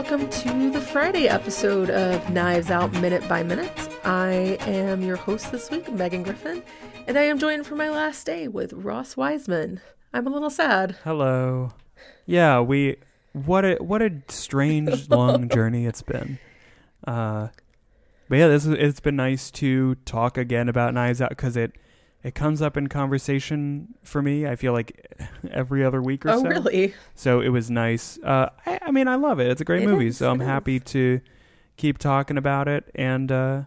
Welcome to the Friday episode of Knives Out Minute by Minute. I am your host this week, Megan Griffin, and I am joined for my last day with Ross Weisman. I'm a little sad. Hello. Yeah, we what a what a strange long journey it's been. Uh but yeah, this is, it's been nice to talk again about Knives Out cuz it it comes up in conversation for me. I feel like every other week or oh, so. Oh, really? So it was nice. Uh, I, I mean, I love it. It's a great It movie. is, so I'm happy is. to keep talking about it. And uh,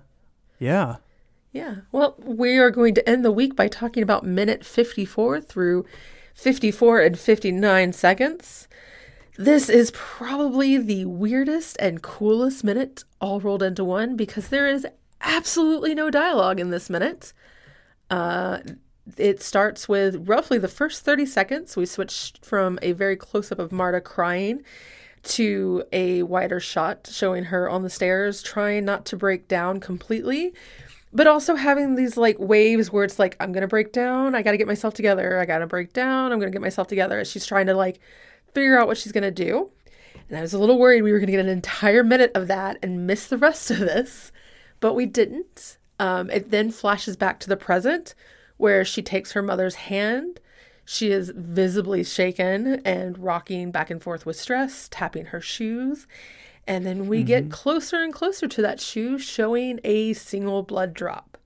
yeah, Yeah. Well, we are going to end the week by talking about minute 54 through 54 and 59 seconds. This is probably the weirdest and coolest minute all rolled into one because there is absolutely no dialogue in this minute. Uh, it starts with roughly the first 30 seconds. We switched from a very close up of Marta crying to a wider shot showing her on the stairs, trying not to break down completely, but also having these like waves where it's like, I'm going to break down. I got to get myself together. I got to break down. I'm going to get myself together. She's trying to like figure out what she's going to do. And I was a little worried we were going to get an entire minute of that and miss the rest of this, but we didn't. Um, it then flashes back to the present where she takes her mother's hand. She is visibly shaken and rocking back and forth with stress, tapping her shoes. And then we get closer and closer to that shoe, showing a single blood drop.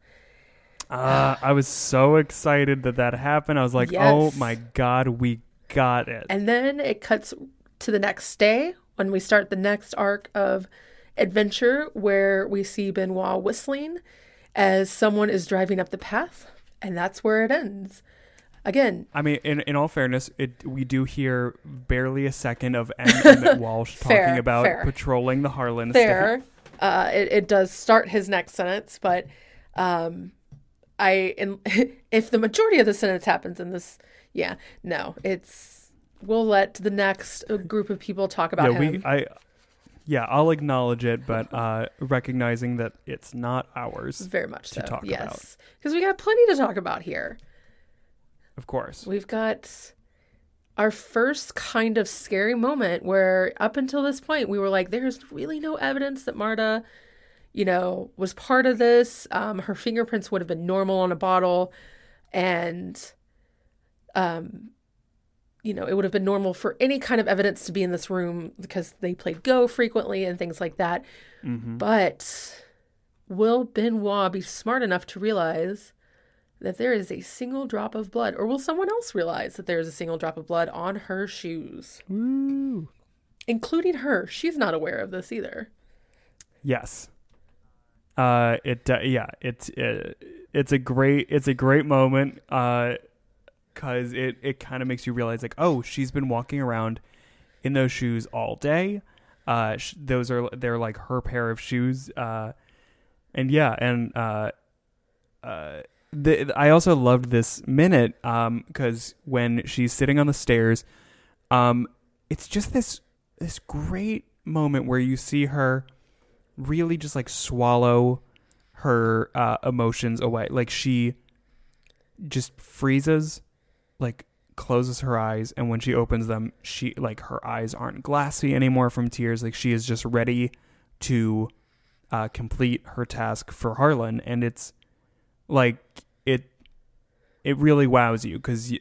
uh, I was so excited that that happened. I was like, oh my God, we got it. And then it cuts to the next day when we start the next arc of adventure where we see Benoit whistling as someone is driving up the path. And that's where it ends. Again, I mean, in, in all fairness, it we do hear barely a second of M. Emmett Walsh Fair, talking about fair. patrolling the Harlan there estate. uh, it, it does start his next sentence, but um, I in, if the majority of the sentence happens in this, yeah, no, it's we'll let the next uh, group of people talk about Yeah, him. we I yeah, I'll acknowledge it, but uh, recognizing that it's not ours, Very much so. to talk about. yes, because we got plenty to talk about here. of course. We've got our first kind of scary moment where up until this point we were like, there's really no evidence that Marta, you know, was part of this. Um, her fingerprints would have been normal on a bottle, and um, you know, it would have been normal for any kind of evidence to be in this room because they played Go frequently and things like that. hmm But will Benoit be smart enough to realize that there is a single drop of blood? Or will someone else realize that there is a single drop of blood on her shoes? Woo. Including her. She's not aware of this either. Yes. Uh, it uh, yeah, it's uh, it's a great it's a great moment. Uh, cause it it kind of makes you realize like, oh, she's been walking around in those shoes all day. Uh, sh- those are they're like her pair of shoes. Uh, and yeah, and uh, uh, the, I also loved this minute um because when she's sitting on the stairs, um, it's just this this great moment where you see her really just like swallow her uh, emotions away. Like she just freezes, like closes her eyes, and when she opens them, she like her eyes aren't glassy anymore from tears. Like she is just ready to uh, complete her task for Harlan, and it's like it it really wows you because y-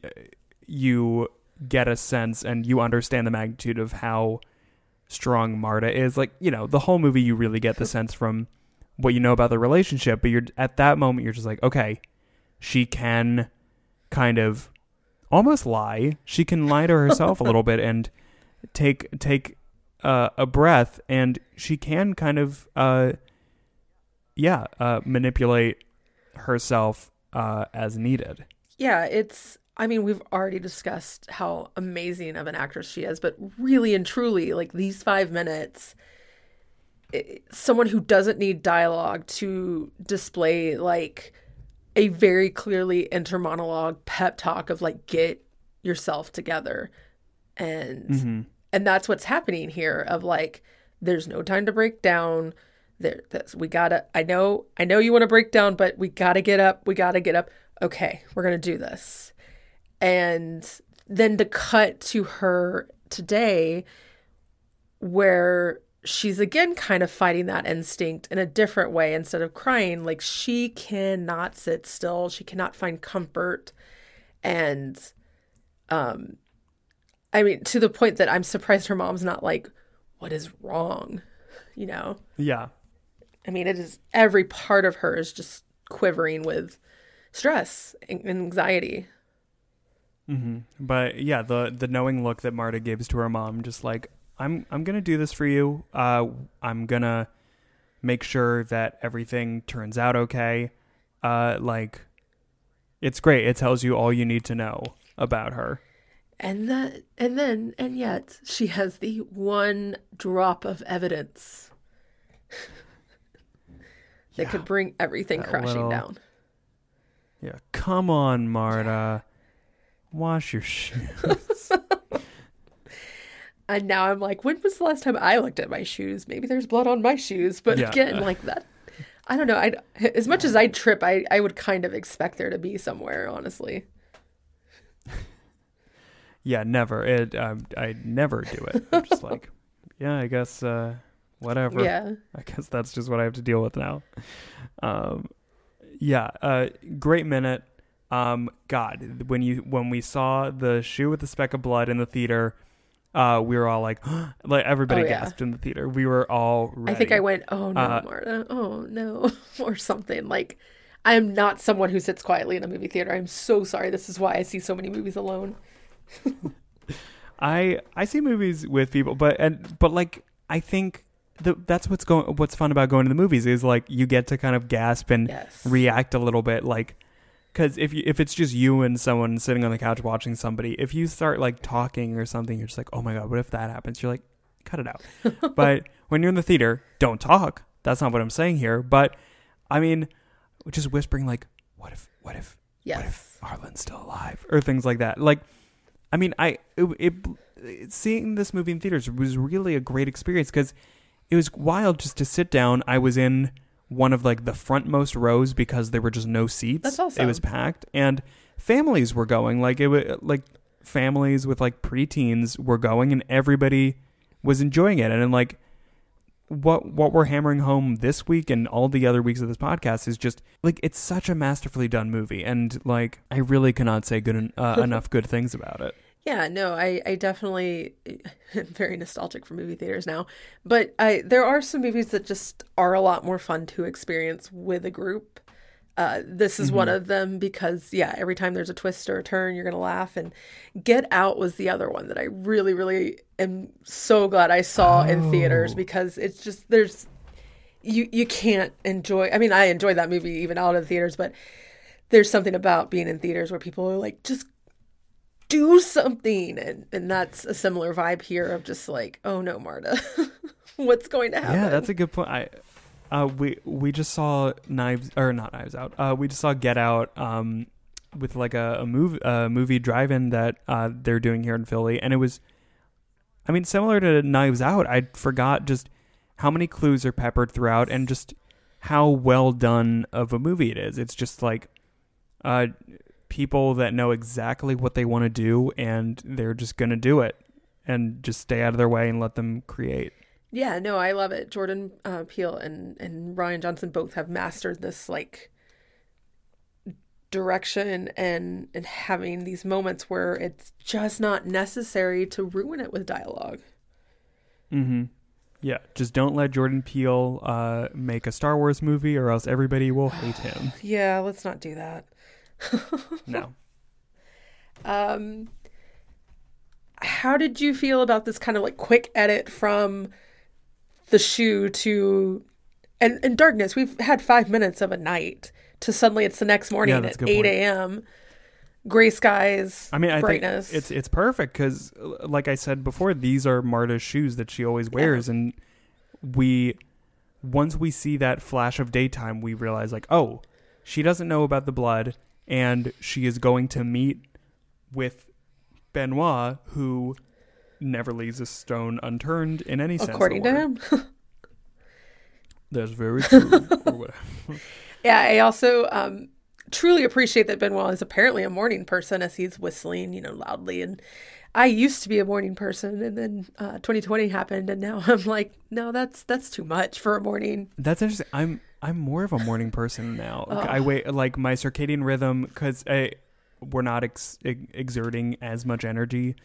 you get a sense and you understand the magnitude of how strong Marta is. Like, you know, the whole movie you really get the sense from what you know about the relationship, but you're at that moment you're just like, okay, she can kind of almost lie. She can lie to herself a little bit and take take uh, a breath and she can kind of uh yeah, uh manipulate herself uh as needed. Yeah, it's I mean, we've already discussed how amazing of an actress she is, but really and truly, like these five minutes, someone who doesn't need dialogue to display like a very clearly intermonologue pep talk of like get yourself together. And Mm-hmm. and that's what's happening here of like there's no time to break down. There that's, we gotta i know i know you want to break down but we gotta get up we gotta get up. Okay we're gonna do this. And then to cut to her today where she's again kind of fighting that instinct in a different way. Instead of crying like she cannot sit still. She cannot find comfort. And um i mean to the point that i'm surprised her mom's not like what is wrong? You know? Yeah. i mean it is every part of her is just quivering with stress and anxiety. Hmm But yeah, the the knowing look that Marta gives to her mom, just like I'm I'm gonna do this for you. Uh, I'm gonna make sure that everything turns out okay. Uh, like it's great. It tells you all you need to know about her. And that, and then, and yet, she has the one drop of evidence that Yeah. could bring everything crashing little- down. Yeah, come on, Marta. Wash your shoes. And now I'm like, when was the last time I looked at my shoes? Maybe there's blood on my shoes, but Yeah. again, like that. I don't know. I as much as I trip, I I would kind of expect there to be somewhere. Honestly, yeah, never. It. Um, I never do it. I'm just like, yeah, I guess. Uh, whatever. yeah. I guess that's just what I have to deal with now. Um, yeah, uh, great minute. Um, God, when you when we saw the shoe with the speck of blood in the theater, uh, we were all like, like everybody Oh, yeah. gasped in the theater. We were all. Ready. I think I went, oh no, Uh, Marta, oh no, or something. Like, I am not someone who sits quietly in a movie theater. I'm so sorry. This is why I see so many movies alone. I I see movies with people, but and but like I think the, that's what's going. What's fun about going to the movies is like you get to kind of gasp and Yes. react a little bit like because if you if it's just you and someone sitting on the couch watching somebody if you start like talking or something you're just like oh my god what if that happens? You're like cut it out. But when you're in the theater don't talk. That's not what i'm saying here. But i mean just whispering like what if what if what if yes. harlan's still alive? or things like that. Like i mean i it, it, it seeing this movie in theaters was really a great experience because it was wild just to sit down. I was in one of like the frontmost rows because there were just no seats. That's awesome. It was packed and families were going. Like it was like families with like preteens were going and everybody was enjoying it. And, then like what what we're hammering home this week and all the other weeks of this podcast is just like it's such a masterfully done movie and like I really cannot say good en- uh, enough good things about it. Yeah, no, I, I definitely am very nostalgic for movie theaters now. But I there are some movies that just are a lot more fun to experience with a group. Uh, this is one of them because yeah, every time there's a twist or a turn, you're gonna laugh. And Get Out was the other one that I really, really am so glad I saw in theaters Oh. because it's just there's you you can't enjoy. I mean, I enjoyed that movie even out of the theaters, but there's something about being in theaters where people are like just do something and and that's a similar vibe here of just like oh no marta what's going to happen Yeah, that's a good point. I uh, we we just saw knives or not knives out. Uh, we just saw Get Out um, with like a, a movie a movie drive-in that uh, they're doing here in Philly, and it was, I mean, similar to Knives Out. I forgot just how many clues are peppered throughout, and just how well done of a movie it is. It's just like, uh, people that know exactly what they want to do, and they're just gonna do it, and just stay out of their way and let them create. yeah no i love it jordan uh, peele and and Rian Johnson both have mastered this like direction and and having these moments where it's just not necessary to ruin it with dialogue Mm-hmm. Yeah, just don't let Jordan Peele uh, make a Star Wars movie, or else everybody will hate him. yeah let's not do that No. Um, how did you feel about this kind of like quick edit from the shoe to and, and darkness? We've had five minutes of a night to suddenly it's the next morning Yeah, at eight a.m. gray skies, I mean, I brightness. think it's it's perfect because, like I said before, these are Marta's shoes that she always wears, and we once we see that flash of daytime, we realize like, oh, she doesn't know about the blood, and she is going to meet with Benoit, who never leaves a stone unturned in any sense. of the according to him. That's very true. Yeah, I also um, truly appreciate that Benoit is apparently a morning person as he's whistling, you know, loudly. And I used to be a morning person, and then uh, 2020 happened, and now I'm like, no, that's that's too much for a morning. That's interesting. I'm I'm more of a morning person now. Oh. I wait like my circadian rhythm because we're not ex- ex- exerting as much energy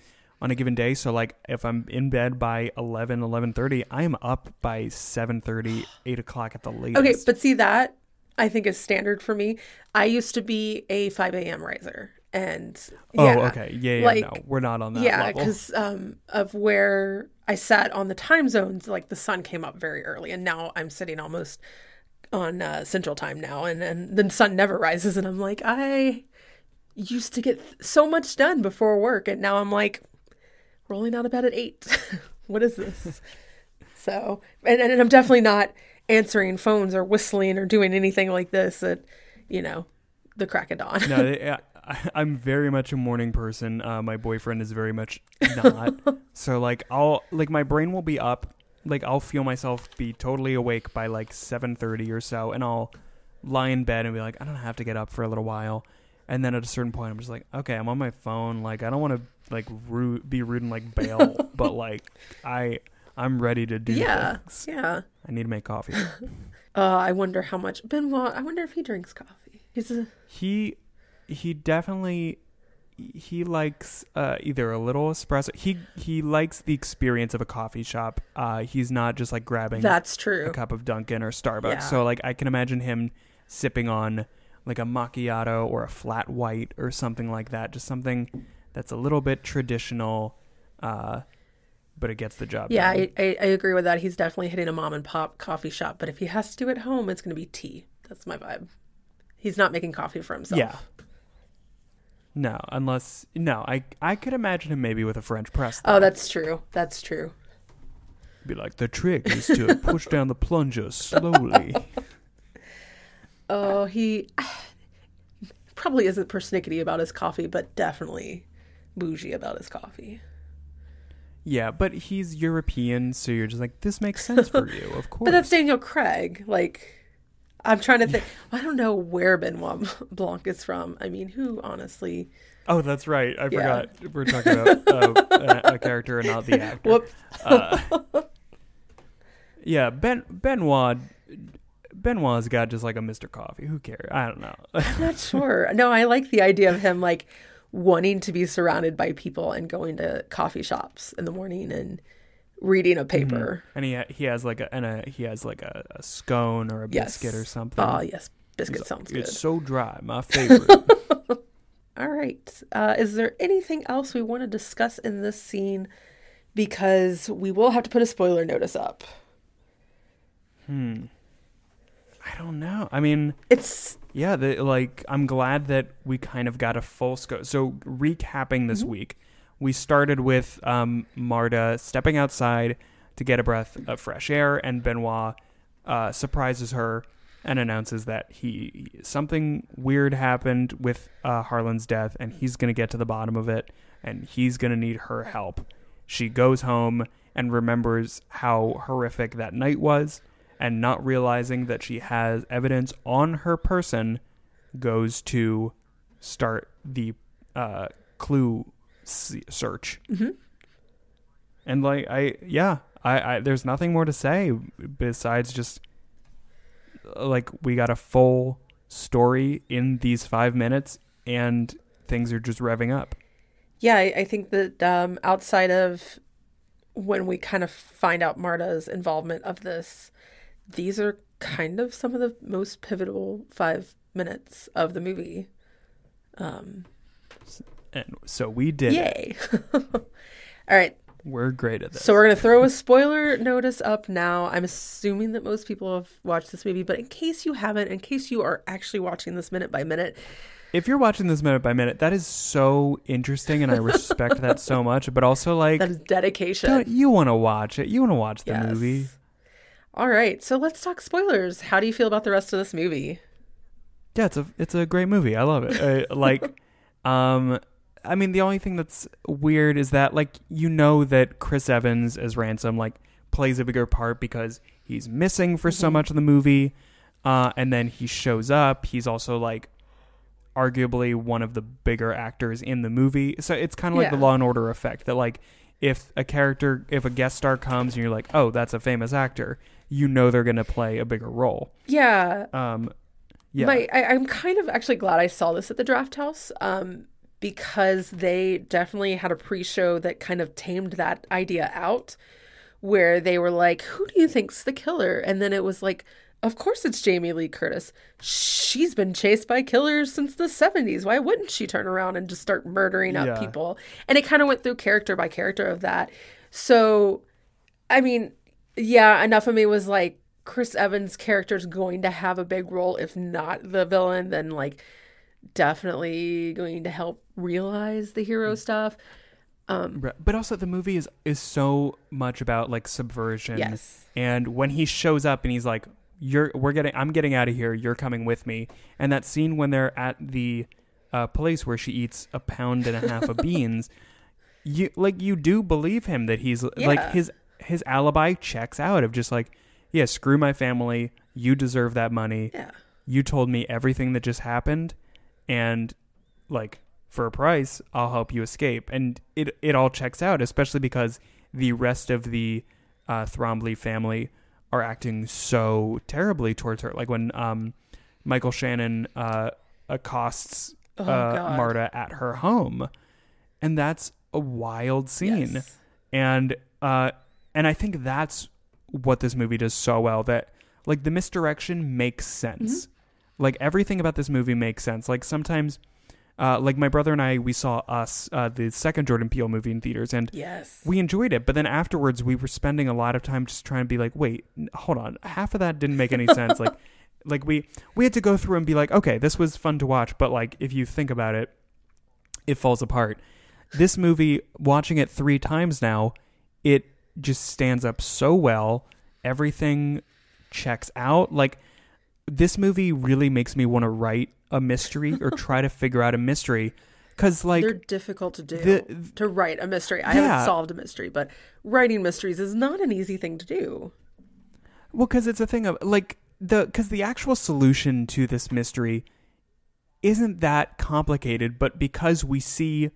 on a given day. So like if I'm in bed by 11, 11.30, I am up by 7.30, 8 o'clock at the latest. Okay, but see that I think is standard for me. I used to be a 5 a.m. riser, and oh, yeah, okay, yeah, yeah, like- no, we're not on that yeah, because um, of where I sat on the time zones, like the sun came up very early, and now I'm sitting almost on uh, Central Time now, and and the sun never rises, and I'm like, I used to get so much done before work, and now I'm like rolling out of bed at eight. what is this? so, and and I'm definitely not answering phones or whistling or doing anything like this at you know the crack of dawn. no, they- I, I'm very much a morning person. Uh, my boyfriend is very much not. so like I'll like my brain will be up. Like I'll feel myself be totally awake by like 7:30 or so, and I'll lie in bed and be like, I don't have to get up for a little while. And then at a certain point, I'm just like, okay, I'm on my phone. Like I don't want to like rude, be rude and like bail, but like I I'm ready to do yeah, things. yeah. I need to make coffee. Uh, I wonder how much Benoit. I wonder if he drinks coffee. He's a He he definitely he likes uh, either a little espresso. He he likes the experience of a coffee shop. Uh, he's not just like grabbing that's true a cup of Dunkin' or Starbucks. Yeah. So like I can imagine him sipping on like a macchiato or a flat white or something like that. Just something that's a little bit traditional, uh, but it gets the job Yeah, done. I, I, I agree with that. He's definitely hitting a mom and pop coffee shop, but if he has to do it at home, it's going to be tea. That's my vibe. He's not making coffee for himself. Yeah. No, unless no, I I could imagine him maybe with a French press. Oh, that's true. That's true. Be like, the trick is to push down the plunger slowly. Oh, he probably isn't persnickety about his coffee, but definitely bougie about his coffee. yeah, but he's European, so you're just like, this makes sense for you, of course. But that's Daniel Craig. Like, I'm trying to think. I don't know where Benoit Blanc is from. I mean, who honestly? oh, that's right. I Yeah. forgot. We're talking about uh, a, a character and not the actor. Whoops. Uh, yeah, Ben Benoit. Benoit's got just like a Mr. Coffee. Who cares? I don't know. I'm not sure. No, I like the idea of him like wanting to be surrounded by people and going to coffee shops in the morning and reading a paper. and he he has like a and a he has like a, a scone or a Yes. biscuit or something. Oh, yes. Biscuit He's like, sounds good. It's so dry, my favorite. All right. Uh, is there anything else we want to discuss in this scene? Because we will have to put a spoiler notice up. hmm. I don't know. I mean, It's Yeah, the, like I'm glad that we kind of got a full scope. So recapping this week, we started with um, Marta stepping outside to get a breath of fresh air, and Benoit uh, surprises her and announces that he something weird happened with uh, Harlan's death, and he's gonna get to the bottom of it, and he's gonna need her help. She goes home and remembers how horrific that night was, and not realizing that she has evidence on her person, goes to start the uh, clue search. Mhm. And like I, yeah, I, I, there's nothing more to say besides just like we got a full story in these five minutes, and things are just revving up. yeah. I, I think that um, outside of when we kind of find out Marta's involvement of this, these are kind of some of the most pivotal five minutes of the movie. Um, And so we did. yay! All right, We're great at this. So we're gonna throw a spoiler notice up now. I'm assuming that most people have watched this movie, but in case you haven't, in case you are actually watching this minute by minute, if you're watching this minute by minute, that is so interesting, and I respect that so much. But also, like, That is dedication. you want to watch it. You want to watch the Yes. movie. All right, so let's talk spoilers. How do you feel about the rest of this movie? Yeah, it's a it's a great movie. I love it. Uh, like, um, I mean, the only thing that's weird is that like you know that Chris Evans as Ransom like plays a bigger part because he's missing for so Mhm. much of the movie, uh, and then he shows up. He's also like arguably one of the bigger actors in the movie. So it's kind of like the Law and Order effect that like if a character if a guest star comes and you're like, oh, that's a famous actor, you know they're gonna play a bigger role. Yeah, Um, yeah. My, I, I'm kind of actually glad I saw this at the Drafthouse um, because they definitely had a pre-show that kind of tamed that idea out, where they were like, "Who do you think's the killer?" And then it was like, "Of course it's Jamie Lee Curtis. She's been chased by killers since the 70s. Why wouldn't she turn around and just start murdering up Yeah. people?" And it kind of went through character by character of that. So, I mean, yeah, enough of me was like Chris Evans' character is going to have a big role. If not the villain, then like definitely going to help realize the Mm. hero stuff. Um, Right. But also the movie is is so much about like subversion. yes. And when he shows up and he's like, "You're we're getting I'm getting out of here. You're coming with me." And that scene when they're at the uh, place where she eats a pound and a half of beans, you like you do believe him that he's like his his alibi checks out of just like, "Yeah, screw my family. You deserve that money. Yeah. You told me everything that just happened, and like." For a price, I'll help you escape, and it it all checks out, especially because the rest of the uh, Thrombey family are acting so terribly towards her. Like when um, Michael Shannon uh, accosts Oh uh, Marta at her home, and that's a wild scene. Yes. And uh, and I think that's what this movie does so well. That like the misdirection makes sense. Mm-hmm. Like everything about this movie makes sense. Like sometimes. Uh, like my brother and I, we saw Us, uh, the second Jordan Peele movie in theaters, and Yes. we enjoyed it, but then afterwards we were spending a lot of time just trying to be like, wait, n- hold on, half of that didn't make any sense. like, like we we had to go through and be like, okay, this was fun to watch, but like if you think about it, it falls apart. This movie, watching it three times now, it just stands up so well. Everything checks out. Like this movie really makes me want to write a mystery or try to figure out a mystery, because like They're difficult to do the- to write a mystery. I Yeah. haven't solved a mystery, but writing mysteries is not an easy thing to do. Well, because it's a thing of like the because the actual solution to this mystery isn't that complicated, but because we see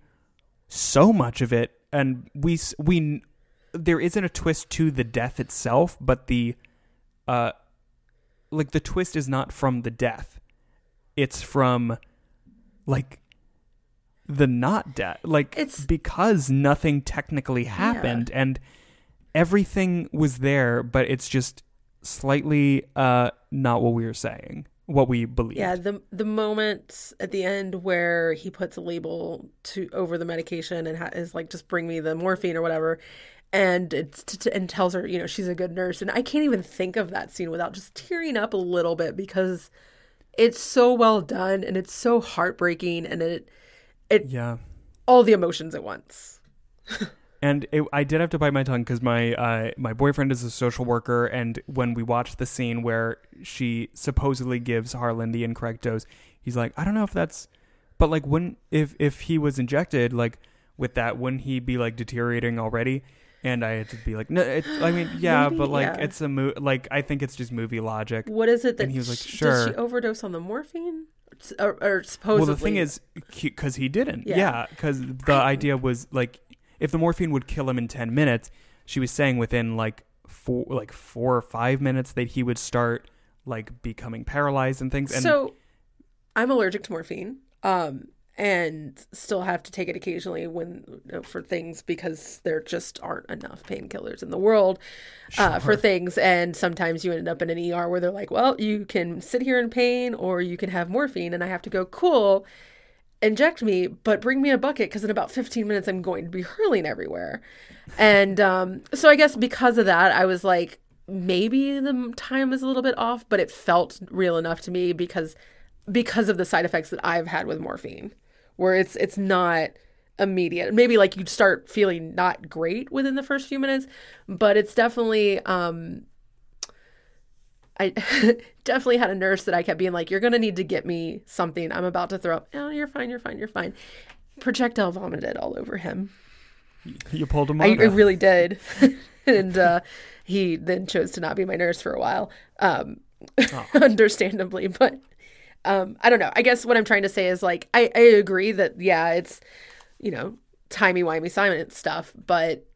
so much of it, and we s- we there isn't a twist to the death itself, but the uh like the twist is not from the death, it's from like the not death, like It's- because nothing technically happened and everything was there, but it's just slightly uh not what we were saying, what we believe. Yeah, the the moment at the end where he puts a label to over the medication and ha- is like, just bring me the morphine or whatever, and it's t- t- and tells her, you know, she's a good nurse, and I can't even think of that scene without just tearing up a little bit because it's so well done and it's so heartbreaking and it it Yeah. all the emotions at once. And it, I did have to bite my tongue because my uh, my boyfriend is a social worker, and when we watched the scene where she supposedly gives Harlan the incorrect dose, he's like, I don't know if that's, but like, when if if he was injected like with that, wouldn't he be like deteriorating already? And I had to be like, no, it's, I mean, yeah, Maybe, but like, yeah. it's a movie. like I think it's just movie logic. What is it that And he was like, sh- does she overdose on the morphine? Or, or supposedly, Well, the thing is, because he didn't. Yeah. Yeah, because the idea was like, if the morphine would kill him in ten minutes, she was saying within like four, like four or five minutes that he would start like becoming paralyzed and things. And so I'm allergic to morphine, um, and still have to take it occasionally when you know, for things because there just aren't enough painkillers in the world uh, for things. And sometimes you end up in an ER where they're like, "Well, you can sit here in pain, or you can have morphine," and I have to go, "Cool." Inject me, but bring me a bucket because in about 15 minutes I'm going to be hurling everywhere. And um, so I guess because of that, I was like, maybe the time is a little bit off, but it felt real enough to me because because of the side effects that I've had with morphine, where it's it's not immediate. Maybe like you start feeling not great within the first few minutes, but it's definitely um I definitely had a nurse that I kept being like, "You're gonna need to get me something. I'm about to throw up." Oh, you're fine. You're fine. You're fine. Projectile vomited all over him. You pulled him I. I really did, and uh, he then chose to not be my nurse for a while, um, understandably. But um, I don't know. I guess what I'm trying to say is like I, I agree that yeah, it's you know timey wimey Simon stuff, but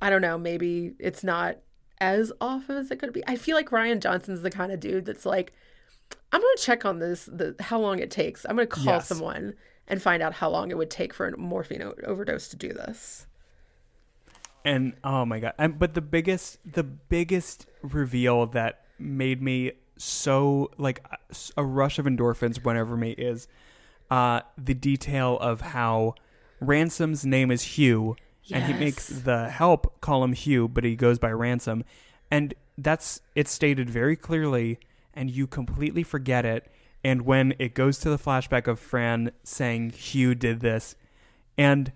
I don't know. Maybe it's not as often as it could be. I feel like Rian Johnson's the kind of dude that's like, I'm gonna check on this, the how long it takes. I'm gonna call Yes. someone and find out how long it would take for a morphine o- overdose to do this. and oh my god and, but the biggest the biggest reveal that made me so like a rush of endorphins whenever me is. Uh the detail of how ransom's name is hugh and he makes the help call him hugh but he goes by ransom. And that's it's stated very clearly and you completely forget it. And when it goes to the flashback of fran saying hugh did this and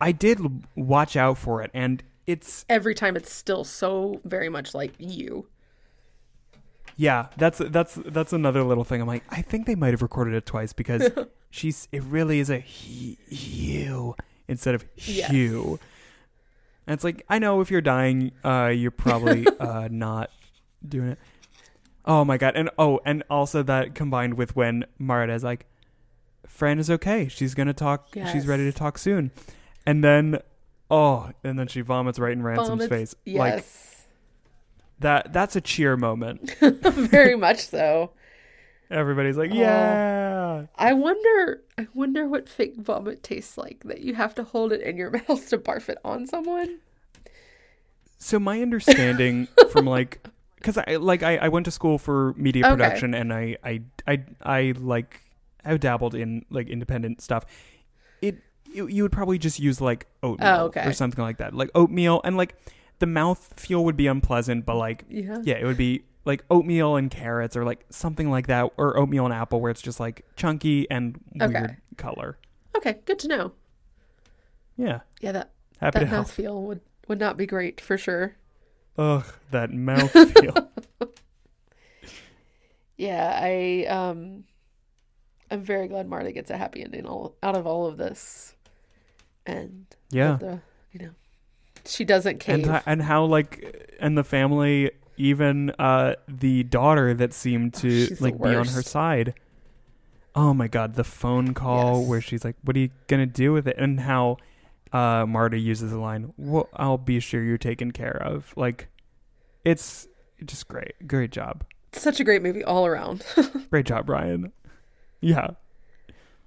I did watch out for it, and it's Every time it's still so very much like you. Yeah. That's that's that's another little thing. I'm like, I think they might have recorded it twice because she's it really is a he, you instead of Yes. Hugh. And it's like I know if you're dying, uh, you're probably uh not doing it. Oh my god! And oh, and also that combined with when Marta is like, "Fran is okay. She's gonna talk. She's ready to talk soon," and then oh, and then she vomits right in Ransom's Vomits- face. Like Yes. That. That's a cheer moment. very much so. Everybody's like. "Yeah." I wonder I wonder what fake vomit tastes like that you have to hold it in your mouth to barf it on someone. So my understanding from like, because I like I, I went to school for media Okay. production and I I I I like I've dabbled in like independent stuff. It you, you would probably just use like oatmeal Oh, okay. or something like that, like oatmeal and like the mouth feel would be unpleasant, but like Yeah. yeah, it would be like oatmeal and carrots or like something like that, or oatmeal and apple where it's just like chunky and Okay. weird color. Okay, good to know. Yeah, Yeah, that happy that mouth feel would would not be great for sure. Ugh, that mouth feel. Yeah, I um I'm very glad Marta gets a happy ending all out of all of this. And yeah. the you know she doesn't and cave. ho- and how like and the family even uh the daughter that seemed Oh, to the like be on her side oh my god the phone call Yes. where she's like what are you gonna do with it and how uh marta uses the line well i'll be sure you're taken care of like it's just great great job Such a great movie all around. great job brian yeah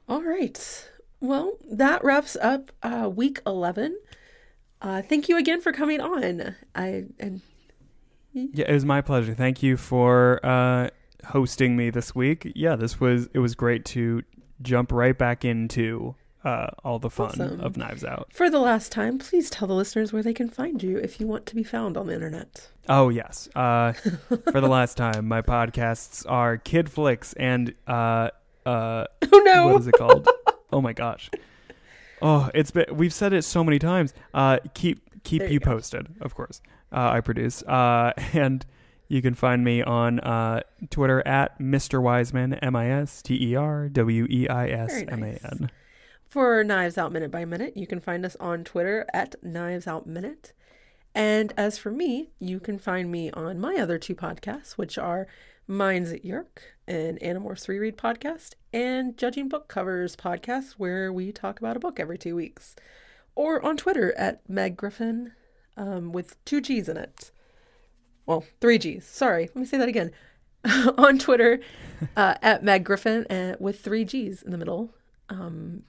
All right. Well, that wraps up uh, week 11. Uh, thank you again for coming on. I and yeah it was my pleasure thank you for uh hosting me this week yeah this was it was great to jump right back into uh all the fun Awesome. of knives out for the last time, please tell the listeners where they can find you if you want to be found on the internet. Oh yes. Uh, for the last time, my podcasts are Kid Flicks and uh, uh, Oh no. what is it called? oh my gosh. Oh, it's been we've said it so many times. Uh, keep keep There you, you posted, of course. Uh, I produce. Uh, and you can find me on uh, Twitter at Mr. Weisman, M I S T E R W E I S M A N. For Knives Out Minute by Minute, you can find us on Twitter at Knives Out Minute. And as for me, you can find me on my other two podcasts, which are Minds at York, an Animorphs Reread podcast, and Judging Book Covers podcast, where we talk about a book every two weeks. Or on Twitter at Meg Griffin um, with two G's in it. Well, three G's. Sorry, let me say that again. on Twitter uh, at Meg Griffin uh, with three G's in the middle. Um,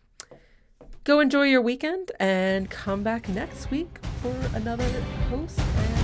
go enjoy your weekend and come back next week for another post. and